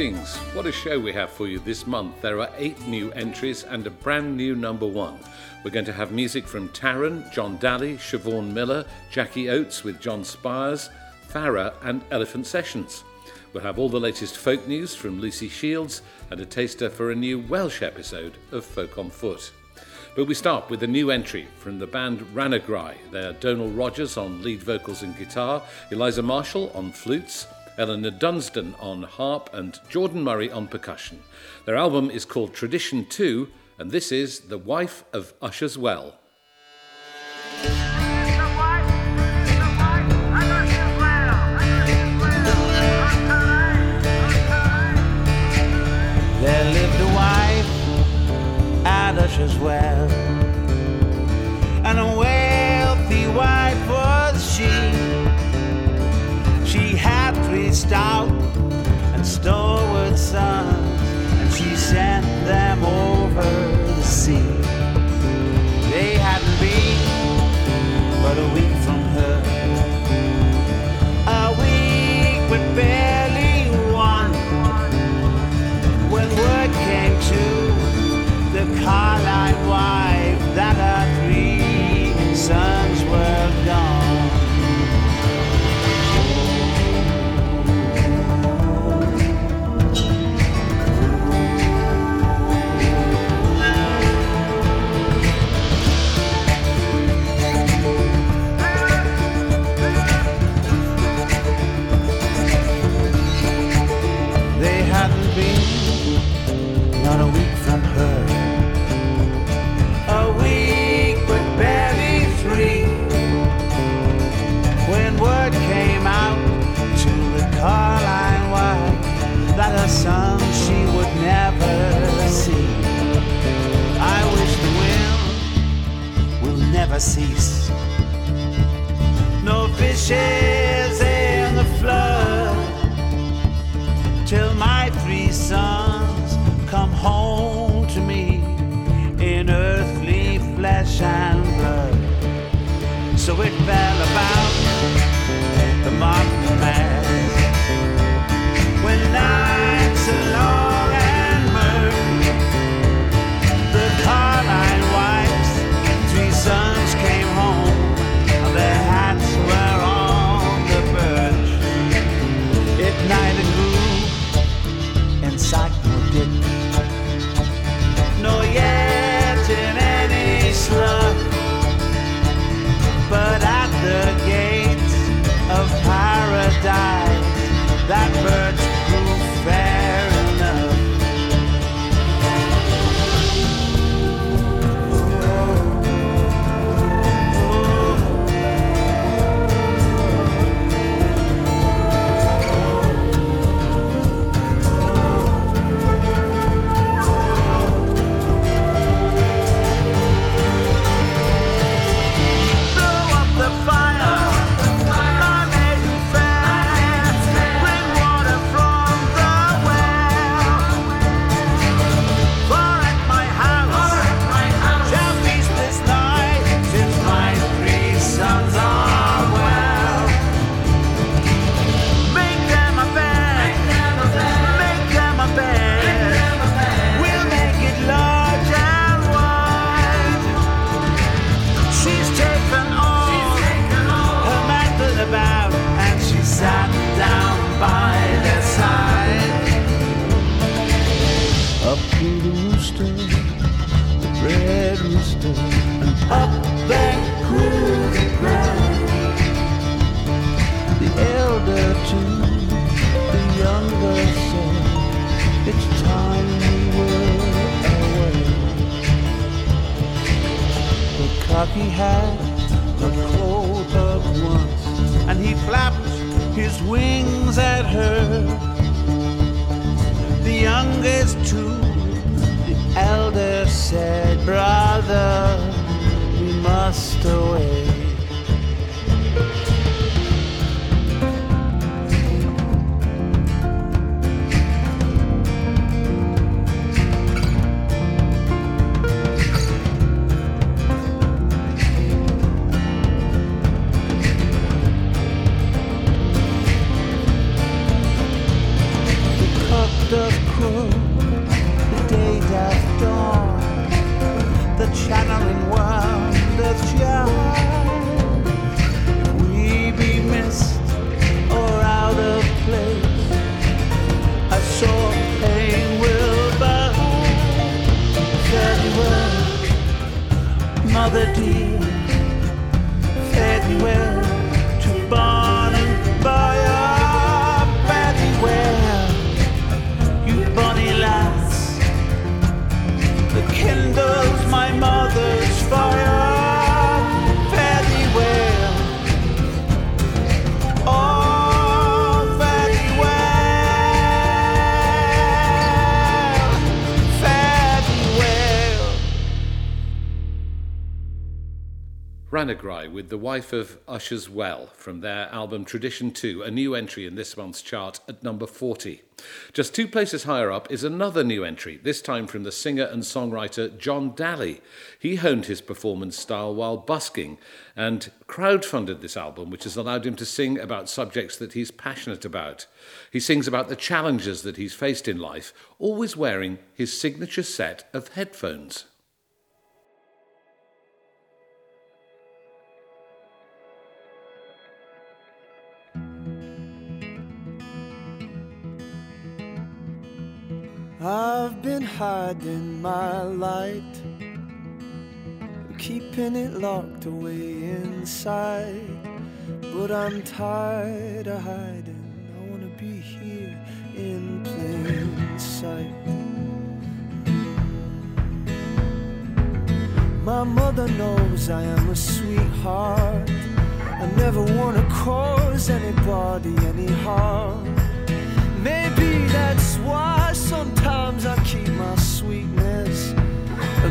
Greetings. What a show we have for you this month. There are eight new entries and a brand new number one. We're going to have music from Tarren, John Dhali, Siobhan Miller, Jackie Oates with John Spiers, Fara, and Elephant Sessions. We'll have all the latest folk news from Lucy Shields and a taster for a new Welsh episode of Folk on Foot. But we start with a new entry from the band Ranagri. They're Donal Rogers on lead vocals and guitar, Eliza Marshall on flutes, Eleanor Dunstan on harp, and Jordan Murray on percussion. Their album is called Tradition 2, and this is The Wife of Usher's Well. There lived a wife at Usher's Well, stout and stalwart sons, and she sent them over that he had a coat of once, and he flapped his wings at her. The youngest two, the elder said, Brother, we must away. Ranagri with The Wife of Usher's Well from their album Tradition 2, a new entry in this month's chart at number 40. Just two places higher up is another new entry, this time from the singer and songwriter John Dhali. He honed his performance style while busking and crowdfunded this album, which has allowed him to sing about subjects that he's passionate about. He sings about the challenges that he's faced in life, always wearing his signature set of headphones. I've been hiding my light, keeping it locked away inside. But I'm tired of hiding. I wanna be here in plain sight. My mother knows I am a sweetheart. I never wanna cause anybody any harm. Maybe that's why sometimes I keep my sweetness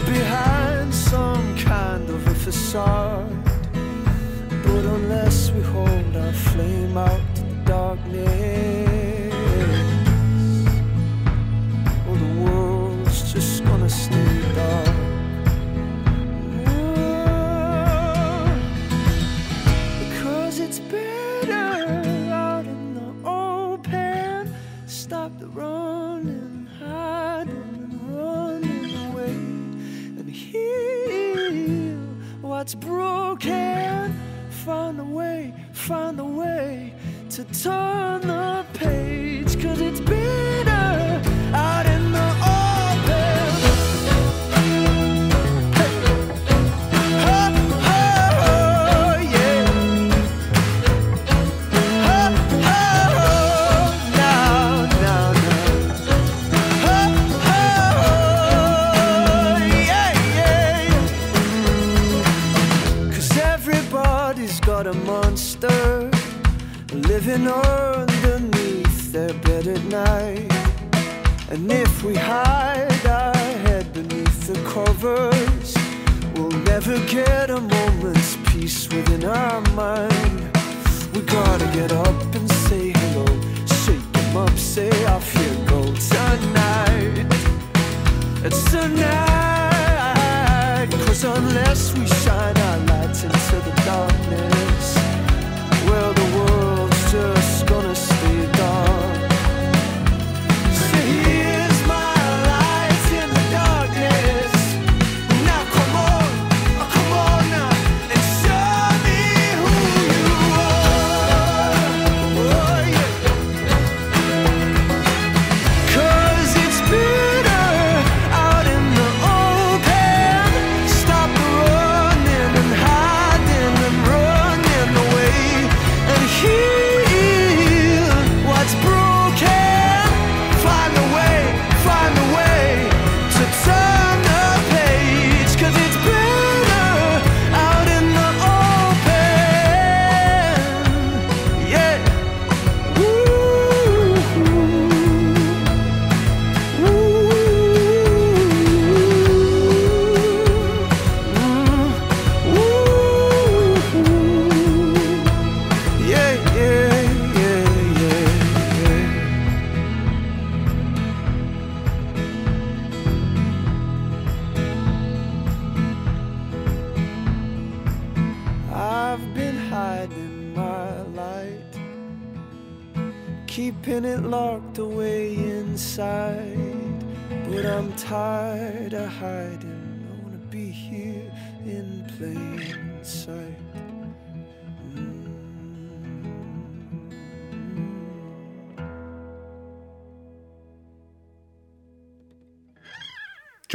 behind some kind of a facade. But unless we hold our flame out to the darkness,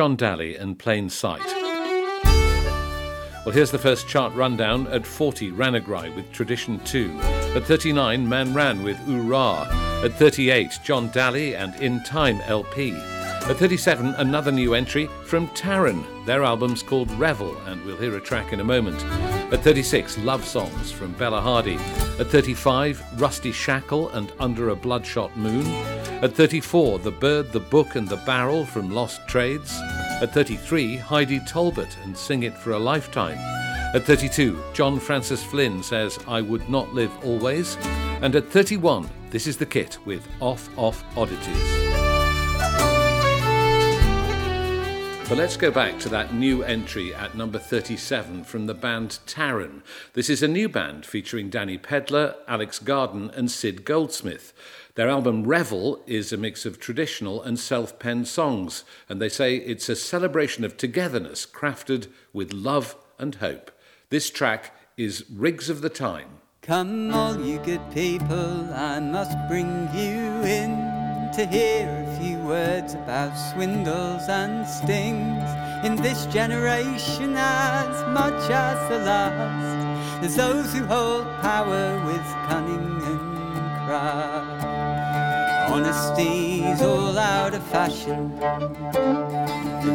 John Dhali and Plain Sight. Well, here's the first chart rundown. At 40, Ranagri with Tradition 2. At 39, Man Ran with Oorah. At 38, John Dhali and In Time LP. At 37, another new entry from Tarren. Their album's called Revel, and we'll hear a track in a moment. At 36, Love Songs from Bella Hardy. At 35, Rusty Shackle and Under a Bloodshot Moon. At 34, The Bird, the Book and the Barrel from Lost Trades. At 33, Heidi Talbot and Sing It for a Lifetime. At 32, John Francis Flynn says, I would not live always. And at 31, this is the kit with Off Off Oddities. But let's go back to that new entry at number 37 from the band Tarren. This is a new band featuring Danny Pedler, Alex Garden, and Sid Goldsmith. Their album Revel is a mix of traditional and self penned songs, and they say it's a celebration of togetherness crafted with love and hope. This track is Rigs of the Time. Come, all you good people, I must bring you in to hear a few words about swindles and stings in this generation as much as the last. There's those who hold power with cunning and craft. Honesty's all out of fashion.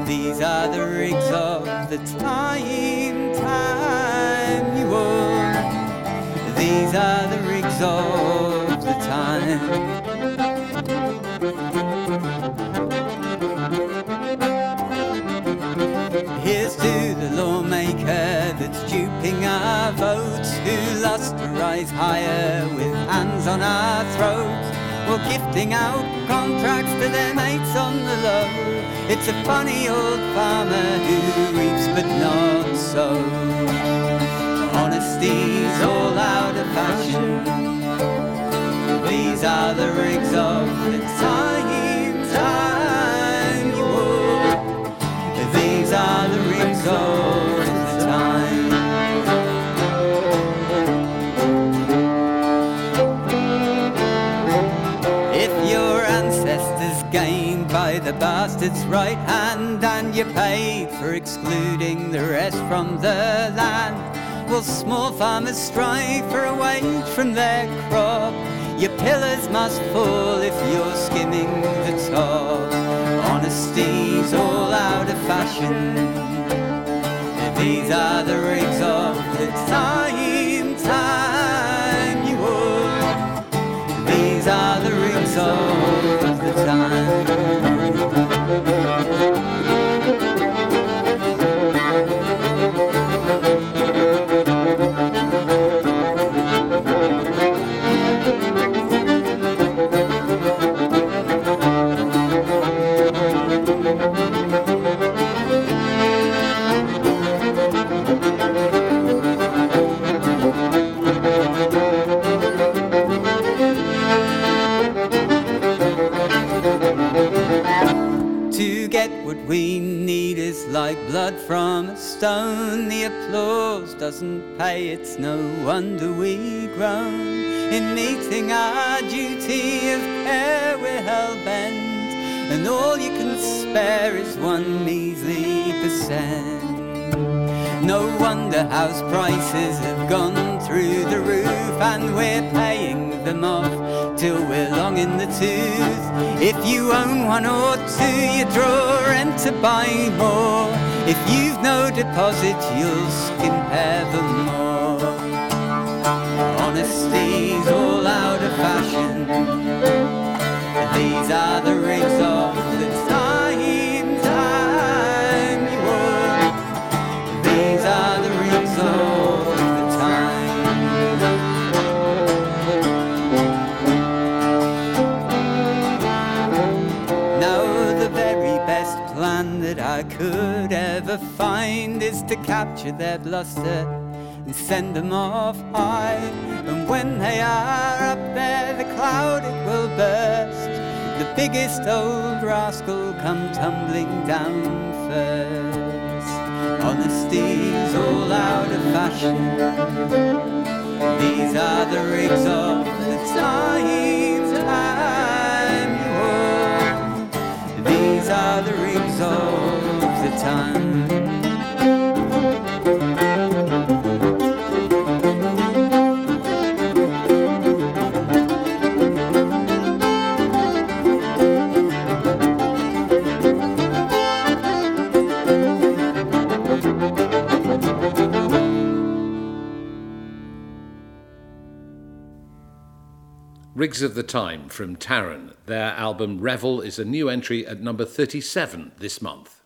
These are the rigs of the time, time you own. These are the rigs of the time. Contracts to their mates on the low. It's a funny old farmer who reaps but not sows. Honesty's all out of fashion. These are the rigs of the time, time walk. These are the rigs of bastard's right hand and you paid for excluding the rest from the land, will small farmers strive for a wage from their crop? Your pillars must fall if you're skimming the top. Honesty's all out of fashion. These are the rigs of the time, time you. These are the rigs of the To doesn't pay, it's no wonder we groan. In meeting our duty of care, we're hell bent, and all you can spare is one measly percent. No wonder house prices have gone through the roof, and we're paying them off till we're long in the tooth. If you own one or two, you draw rent to buy more. If you've no deposit, you'll skimp evermore. Honesty's all out of fashion. To capture their bluster and send them off high. And when they are up there, the cloud it will burst. The biggest old rascal come tumbling down first. Honesty's all out of fashion. These are the rigs of the time, time you walk. These are the rigs of the time. Rigs of the Time from Tarren. Their album Revel is a new entry at number 37 this month.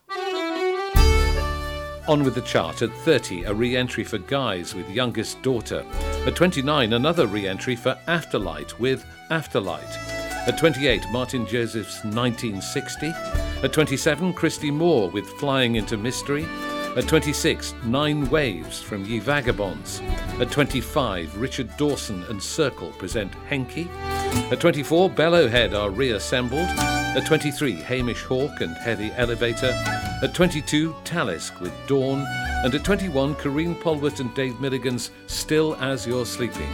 On with the chart at 30, a re entry for Guys with Youngest Daughter. At 29, another re entry for Afterlight with Afterlight. At 28, Martyn Joseph's 1960. At 27, Christy Moore with Flying into Mystery. At 26, Nine Waves from Ye Vagabonds. At 25, Richard Dawson and Circle present Henki. At 24, Bellowhead are reassembled. At 23, Hamish Hawk and Heavy Elevator. At 22, Talisk with Dawn. And at 21, Karine Polwart and Dave Milligan's Still As You're Sleeping.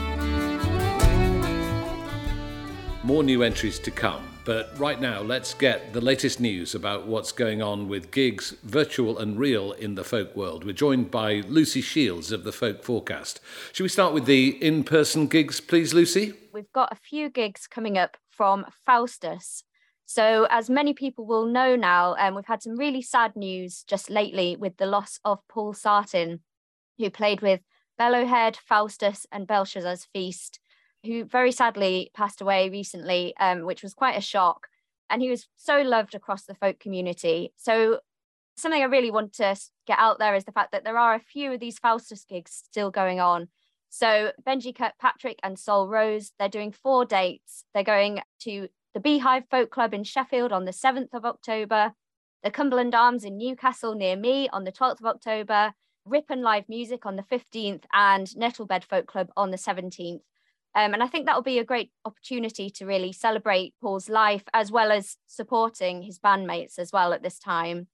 More new entries to come. But right now, let's get the latest news about what's going on with gigs, virtual and real, in the folk world. We're joined by Lucy Shields of the Folk Forecast. Should we start with the in person gigs, please, Lucy? We've got a few gigs coming up from Faustus. So, as many people will know now, um, we've had some really sad news just lately with the loss of Paul Sartin, who played with Bellowhead, Faustus, and Belshazzar's Feast who very sadly passed away recently, um, which was quite a shock. And he was so loved across the folk community. So, something I really want to get out there is the fact that there are a few of these Faustus gigs still going on. So, Benji Kirkpatrick and Saul Rose, they're doing four dates. They're going to the Beehive Folk Club in Sheffield on the 7th of October, the Cumberland Arms in Newcastle near me on the 12th of October, Ripon Live Music on the 15th, and Nettlebed Folk Club on the 17th. Um, and I think that will be a great opportunity to really celebrate Paul's life as well as supporting his bandmates as well at this time.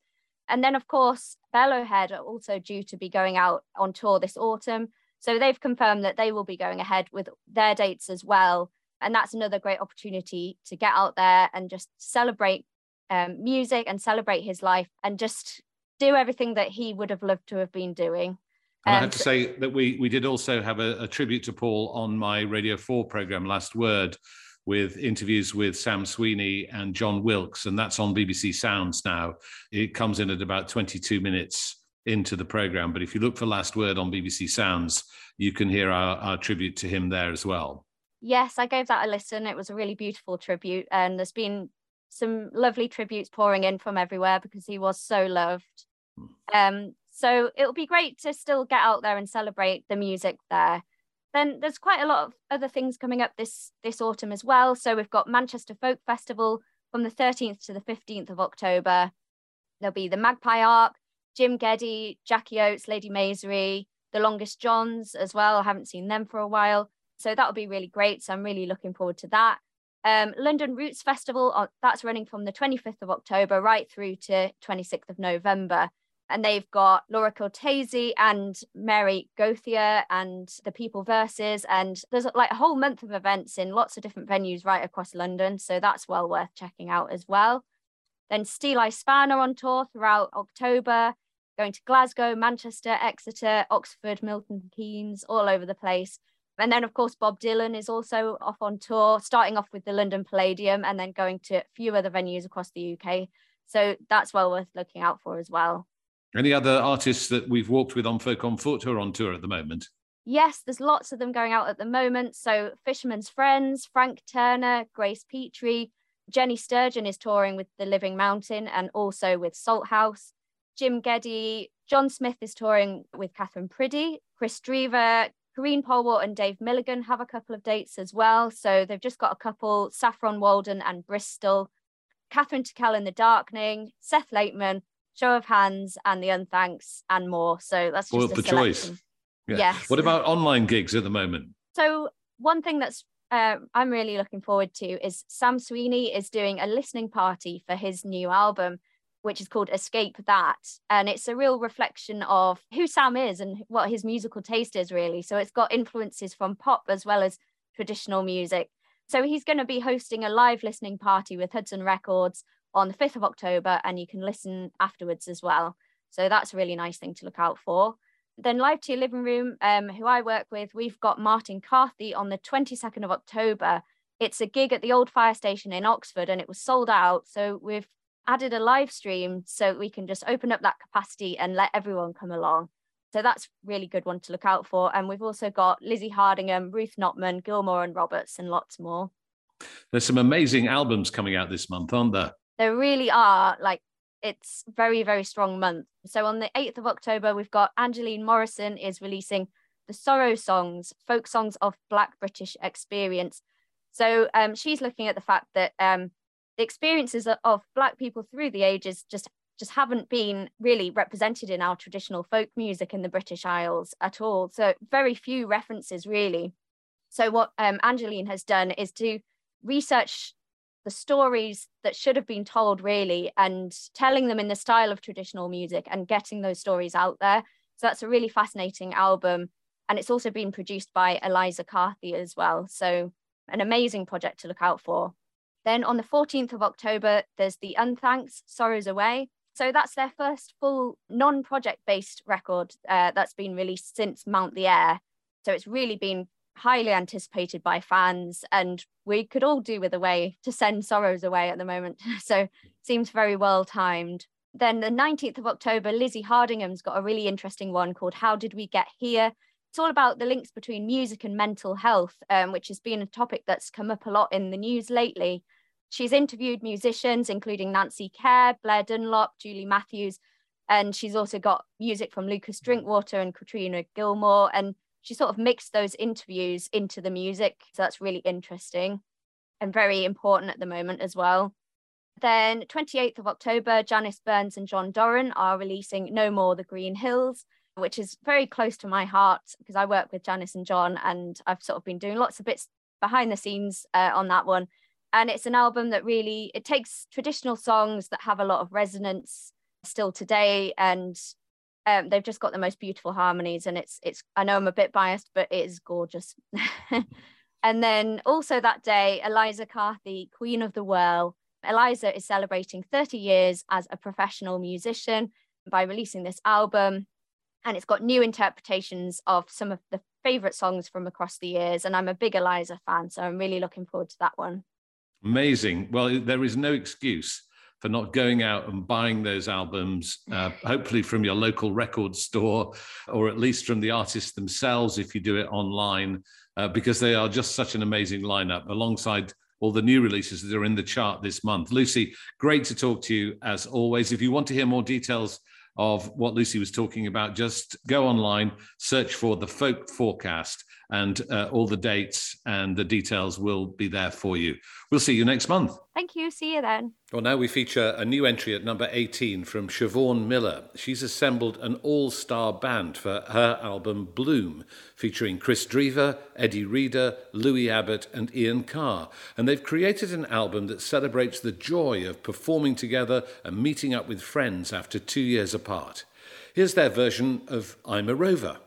And then, of course, Bellowhead are also due to be going out on tour this autumn. So they've confirmed that they will be going ahead with their dates as well. And that's another great opportunity to get out there and just celebrate um, music and celebrate his life and just do everything that he would have loved to have been doing. And I have to say that we we did also have a, a, tribute to Paul on my Radio 4 program, Last Word, with interviews with Sam Sweeney and John Wilkes, and that's on BBC Sounds now. It comes in at about 22 minutes into the program, but if you look for Last Word on BBC Sounds, you can hear our, our tribute to him there as well. Yes, I gave that a listen. It was a really beautiful tribute, and there's been some lovely tributes pouring in from everywhere because he was so loved. Hmm. Um, so it'll be great to still get out there and celebrate the music there. Then there's quite a lot of other things coming up this this autumn as well. So we've got Manchester Folk Festival from the 13th to the 15th of October. There'll be the Magpie Arc, Jim Ghedi, Jackie Oates, Lady Maisery, the Longest Johns as well. I haven't seen them for a while. So that'll be really great. So I'm really looking forward to that. Um, London Roots Festival, uh, that's running from the 25th of October right through to 26th of November and they've got Laura Cortese and Mary Gauthier and the People Verses. And there's like a whole month of events in lots of different venues right across London. So that's well worth checking out as well. Then Steeleye Span are on tour throughout October, going to Glasgow, Manchester, Exeter, Oxford, Milton Keynes, all over the place. And then, of course, Bob Dylan is also off on tour, starting off with the London Palladium and then going to a few other venues across the UK. So that's well worth looking out for as well. Any other artists that we've walked with on Folk on Foot who are on tour at the moment? Yes, there's lots of them going out at the moment. So Fisherman's Friends, Frank Turner, Grace Petrie, Jenny Sturgeon is touring with The Living Mountain and also with Salthouse. Jim Ghedi, John Smith is touring with Katherine Priddy, Chris Drever, Karine Polwart and Dave Milligan have a couple of dates as well. So they've just got a couple, Saffron Walden and Bristol, Kathryn Tickell in the Darkening, Seth Lakeman, show of hands and the unthanks and more. So that's just the choice. Yeah. Yes. What about online gigs at the moment? So one thing that's uh, I'm really looking forward to is Sam Sweeney is doing a listening party for his new album, which is called Escape That. And it's a real reflection of who Sam is and what his musical taste is, really. So it's got influences from pop as well as traditional music. So he's going to be hosting a live listening party with Hudson Records on the 5th of October, and you can listen afterwards as well. So that's a really nice thing to look out for. Then Live to Your Living Room, um, who I work with, we've got Martin Carthy on the 22nd of October. It's a gig at the old fire station in Oxford and it was sold out. So we've added a live stream so we can just open up that capacity and let everyone come along. So that's really good one to look out for. And we've also got Lizzie Hardingham, Ruth Notman, Gilmore and Roberts, and lots more. There's some amazing albums coming out this month, aren't there? There really are. Like it's very very strong month. So on the 8th of October, we've got Angeline Morrison is releasing the Sorrow Songs, folk songs of Black British experience. So um, she's looking at the fact that um, the experiences of Black people through the ages just just haven't been really represented in our traditional folk music in the British Isles at all. So very few references really. So what um, Angeline has done is to research the stories that should have been told really and telling them in the style of traditional music and getting those stories out there. So that's a really fascinating album. And it's also been produced by Eliza Carthy as well. So an amazing project to look out for. Then on the 14th of October, there's the Unthanks Sorrows Away. So that's their first full non project based record uh, that's been released since Mount the Air. So it's really been highly anticipated by fans, and we could all do with a way to send sorrows away at the moment. So seems very well timed. Then the 19th of October, Lizzie Hardingham's got a really interesting one called How Did We Get Here? It's all about the links between music and mental health, um, which has been a topic that's come up a lot in the news lately. She's interviewed musicians, including Nancy Kerr, Blair Dunlop, Julie Matthews, and she's also got music from Lucas Drinkwater and Katriona Gilmore. And she sort of mixed those interviews into the music. So that's really interesting and very important at the moment as well. Then 28th of October, Janice Burns and John Doran are releasing No More the Green Hills which is very close to my heart because I work with Janice and John, and I've sort of been doing lots of bits behind the scenes uh, on that one. And it's an album that really it takes traditional songs that have a lot of resonance still today, and um, they've just got the most beautiful harmonies. And it's it's I know I'm a bit biased, but it is gorgeous. and then also that day, Eliza Carthy, Queen of the world Eliza is celebrating 30 years as a professional musician by releasing this album and it's got new interpretations of some of the favorite songs from across the years. And I'm a big Eliza fan, so I'm really looking forward to that one. Amazing. Well, there is no excuse for not going out and buying those albums, uh, hopefully from your local record store, or at least from the artists themselves if you do it online, uh, because they are just such an amazing lineup alongside all the new releases that are in the chart this month. Lucy, great to talk to you as always. If you want to hear more details of what Lucy was talking about, just go online, search for the folk forecast, and uh, all the dates and the details will be there for you. We'll see you next month. Thank you. See you then. Well, now we feature a new entry at number 18 from Siobhan Miller. She's assembled an all star band for her album Bloom, featuring Chris Drever, Eddie Reader, Louis Abbott, and Ian Carr. And they've created an album that celebrates the joy of performing together and meeting up with friends after two years apart. Here's their version of I'm a Rover.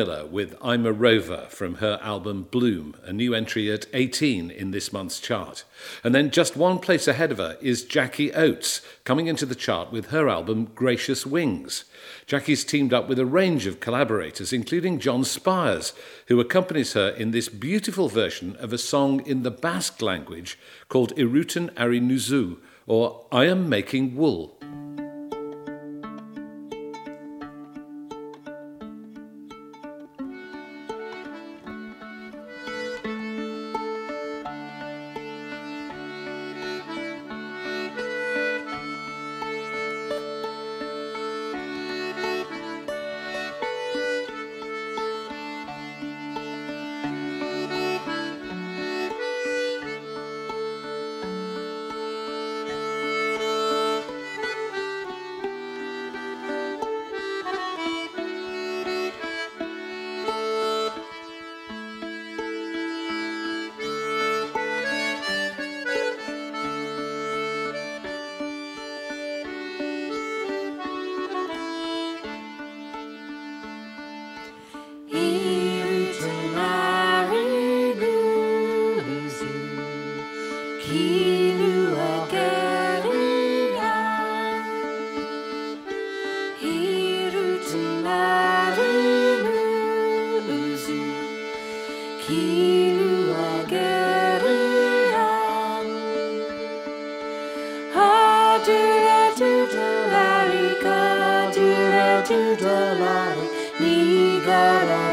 Miller with I'm a Rover from her album Bloom, a new entry at 18 in this month's chart. And then just one place ahead of her is Jackie Oates, coming into the chart with her album Gracious Wings. Jackie's teamed up with a range of collaborators, including John Spiers, who accompanies her in this beautiful version of a song in the Basque language called Iruten Ari Nuzu, or I Am Making Wool. to delight me, God.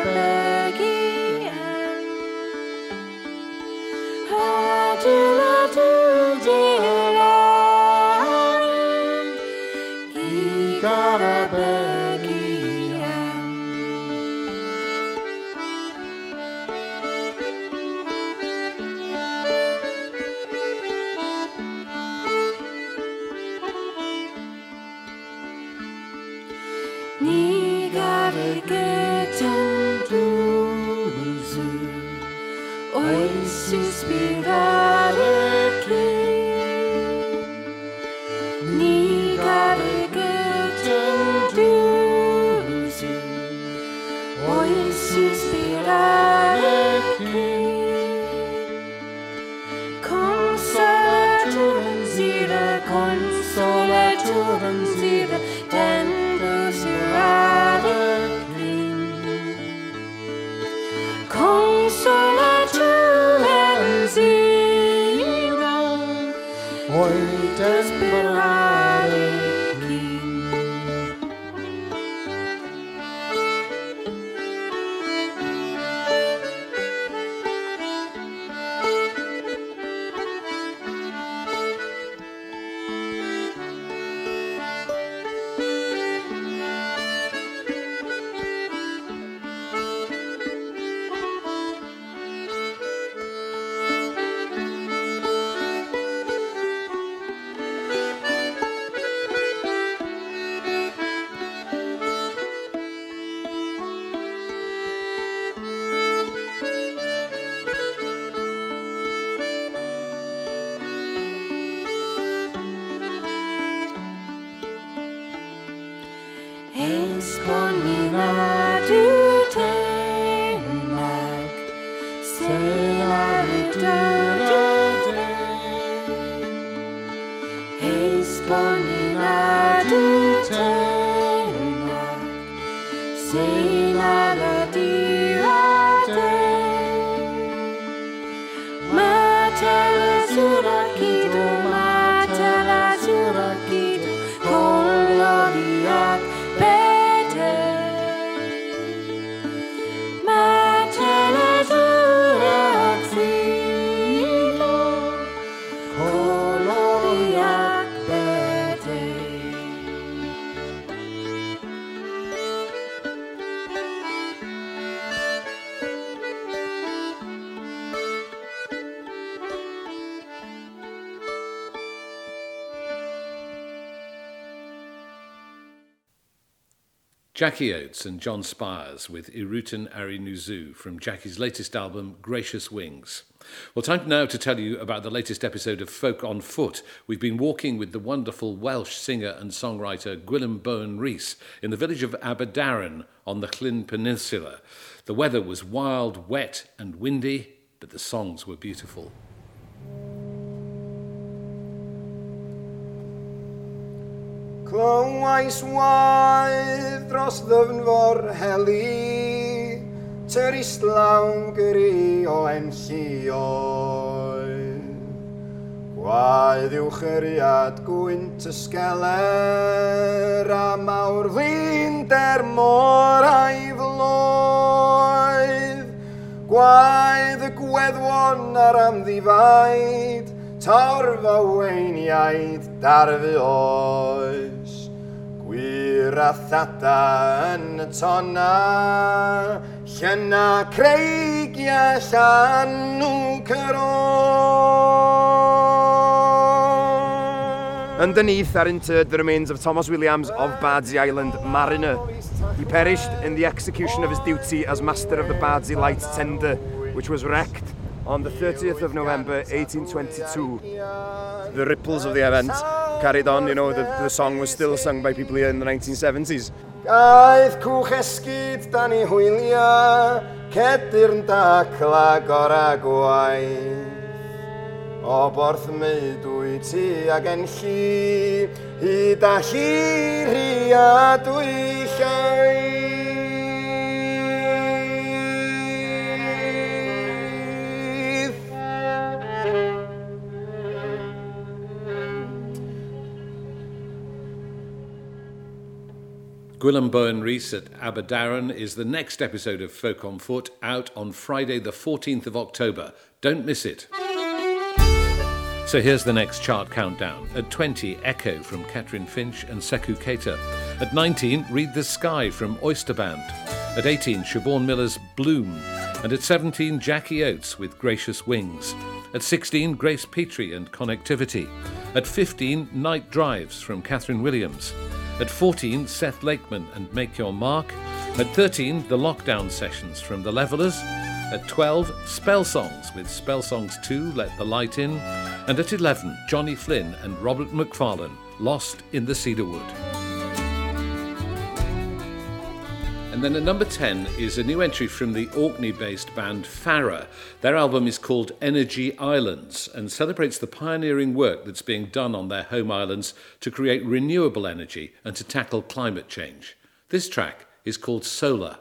Jackie Oates and John Spiers with Irutin Arinuzu from Jackie's latest album, Gracious Wings. Well, time now to tell you about the latest episode of Folk on Foot. We've been walking with the wonderful Welsh singer and songwriter Gwilym Bowen Rhys in the village of Aberdaron on the Llyn Peninsula. The weather was wild, wet, and windy, but the songs were beautiful. Clywais waith dros ddyfn fo'r heli, Tyr islawn gyrru o enlluoedd. Gwaedd yw chyriad gwynt ysgeler, A mawr ddyn der mor a'i floedd. Gwaedd y gweddwon ar amddifaid, Tawr weiniaid darfu oed. Wir a thada yn y tona, llyna creigia llan nhw cyrôn. Underneath are interred the remains of Thomas Williams of Bardsey Island, Mariner. He perished in the execution of his duty as Master of the Bardsey Light Tender, which was wrecked On the 30th of November 1822, the ripples of the event carried on, you know, the, the song was still sung by people here in the 1970s. Gaeth cwch esgyd dan i hwylio, cedyrn da clag o'r agwaith. O borth meidwy ti ag enlli, hyd a llir a dwy llai. Gwilym Bowen Rhys at Aberdaron is the next episode of Folk on Foot out on Friday, the 14th of October. Don't miss it. So here's the next chart countdown. At 20, Echo from Catrin Finch and Seckou Keita. At 19, Read the Sky from Oyster Band. At 18, Siobhan Miller's Bloom. And at 17, Jackie Oates with Gracious Wings. At 16, Grace Petrie and Connectivity. At 15, Night Drives from Kathryn Williams. At 14, Seth Lakeman and Make Your Mark. At 13, The Lockdown Sessions from The Levellers. At 12, Spell Songs with Spell Songs 2, Let the Light In. And at 11, Johnny Flynn and Robert Macfarlane, Lost in the Cedarwood. And then at number 10 is a new entry from the Orkney based band Fara. Their album is called Energy Islands and celebrates the pioneering work that's being done on their home islands to create renewable energy and to tackle climate change. This track is called Solar.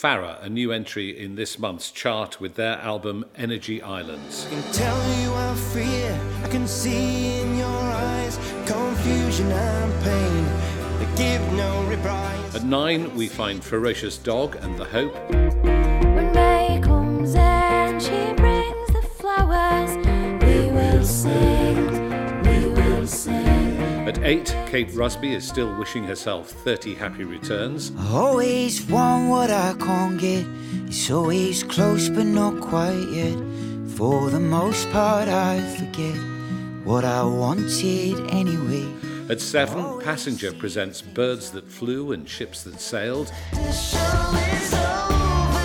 Fara, a new entry in this month's chart with their album Energy Islands. I can tell you how fear I can see in your eyes, confusion and pain that give no reprise. At nine, we find Ferocious Dog and The Hope. When May comes and she brings the flowers, we will sing, eight, Kate Rusby is still wishing herself 30 happy returns. I always want what I can't get. It's always close but not quite yet. For the most part, I forget what I wanted anyway. At seven, Passenger presents Birds That Flew and Ships That Sailed. The show is over.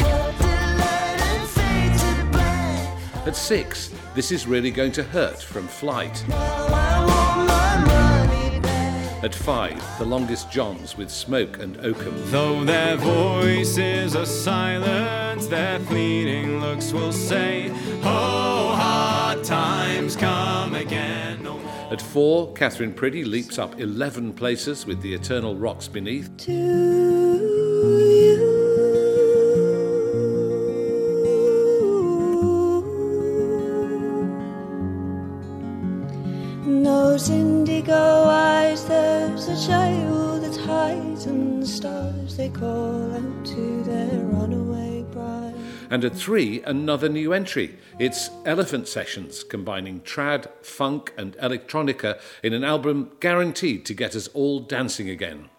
Cut the light and fade to black. At six, This Is Really Going to Hurt from Flyte. At five, The Longest Johns with Smoke and Oakum. Though their voices are silent, their fleeting looks will say, Oh, hard times come again. No more. At four, Katherine Priddy leaps up 11 places with The Eternal Rocks Beneath. To indigo eyes, there's a child that hides in the stars. They call out to their runaway bride. And at three, another new entry. It's Elephant Sessions, combining trad, funk, and electronica in an album guaranteed to get us all dancing again.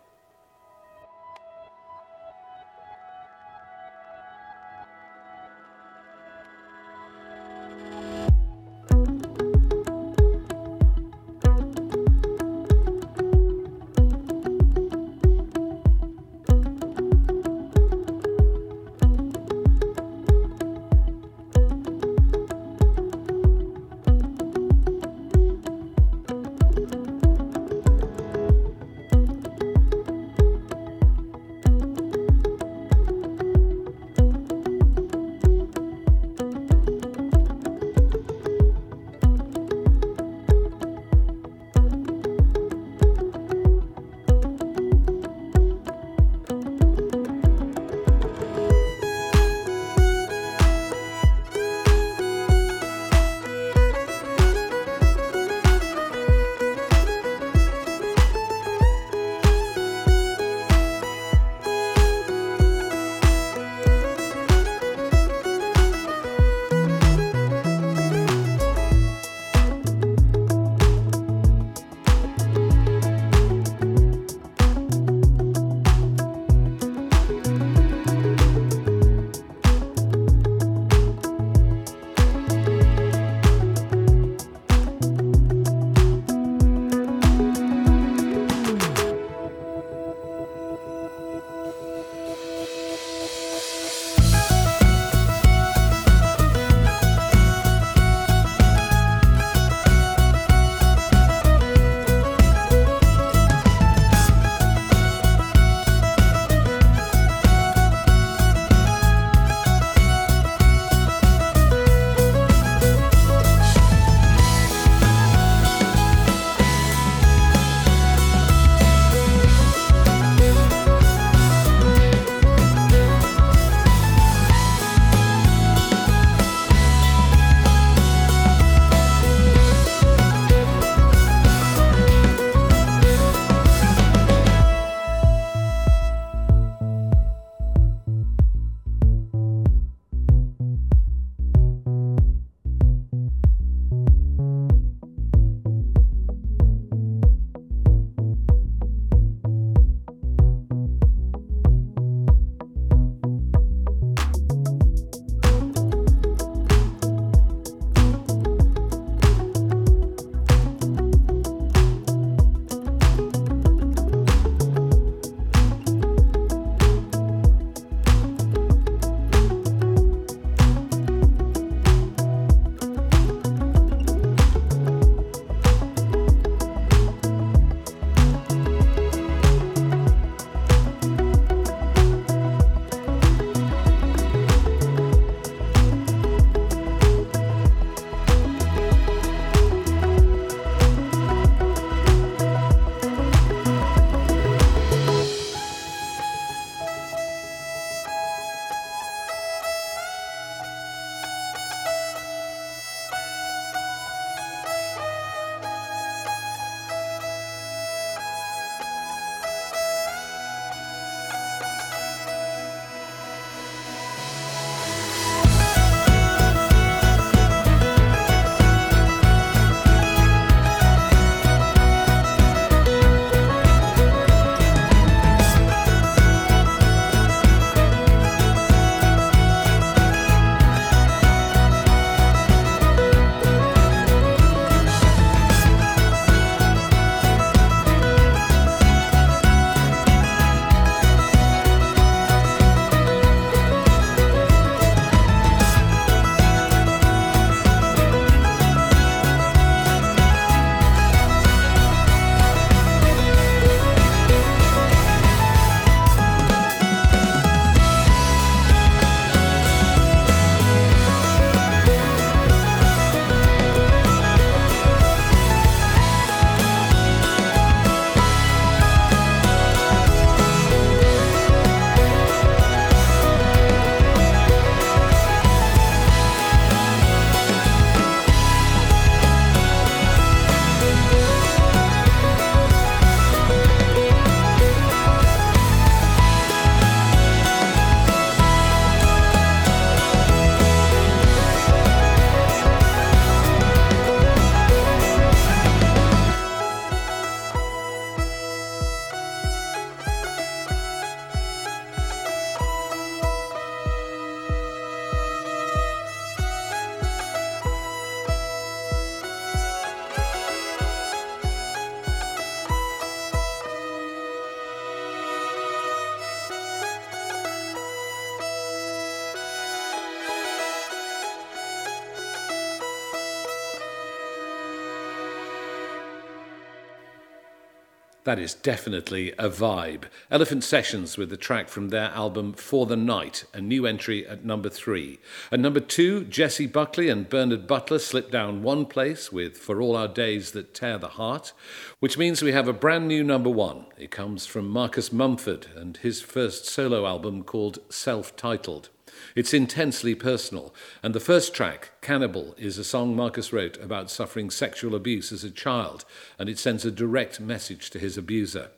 That is definitely a vibe. Elephant Sessions with the track from their album For the Night, a new entry at number three. At number two, Jessie Buckley and Bernard Butler slipped down one place with For All Our Days That Tear the Heart, which means we have a brand new number one. It comes from Marcus Mumford and his first solo album called Self Titled. It's intensely personal, and the first track, Cannibal, is a song Marcus wrote about suffering sexual abuse as a child, and it sends a direct message to his abuser.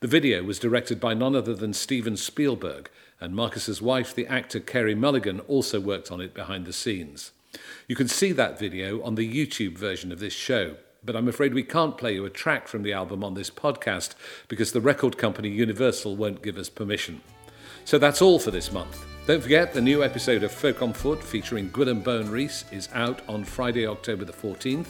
The video was directed by none other than Steven Spielberg, and Marcus's wife, the actor Carey Mulligan, also worked on it behind the scenes. You can see that video on the YouTube version of this show, but I'm afraid we can't play you a track from the album on this podcast because the record company Universal won't give us permission. So that's all for this month. Don't forget, the new episode of Folk on Foot featuring Gwilym Bowen Rhys is out on Friday, October the 14th.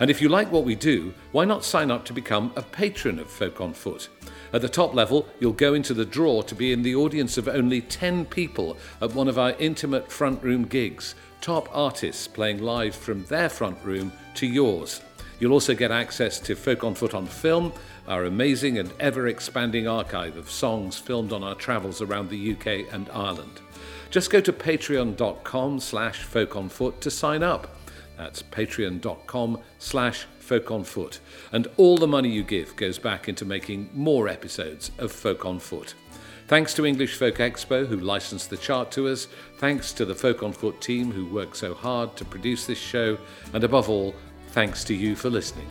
And if you like what we do, why not sign up to become a patron of Folk on Foot? At the top level, you'll go into the draw to be in the audience of only 10 people at one of our intimate front room gigs, top artists playing live from their front room to yours. You'll also get access to Folk on Foot on film, our amazing and ever expanding archive of songs filmed on our travels around the UK and Ireland. Just go to patreon.com slash folkonfoot to sign up. That's patreon.com slash folkonfoot. And all the money you give goes back into making more episodes of Folk on Foot. Thanks to English Folk Expo, who licensed the chart to us. Thanks to the Folk on Foot team, who worked so hard to produce this show. And above all, thanks to you for listening.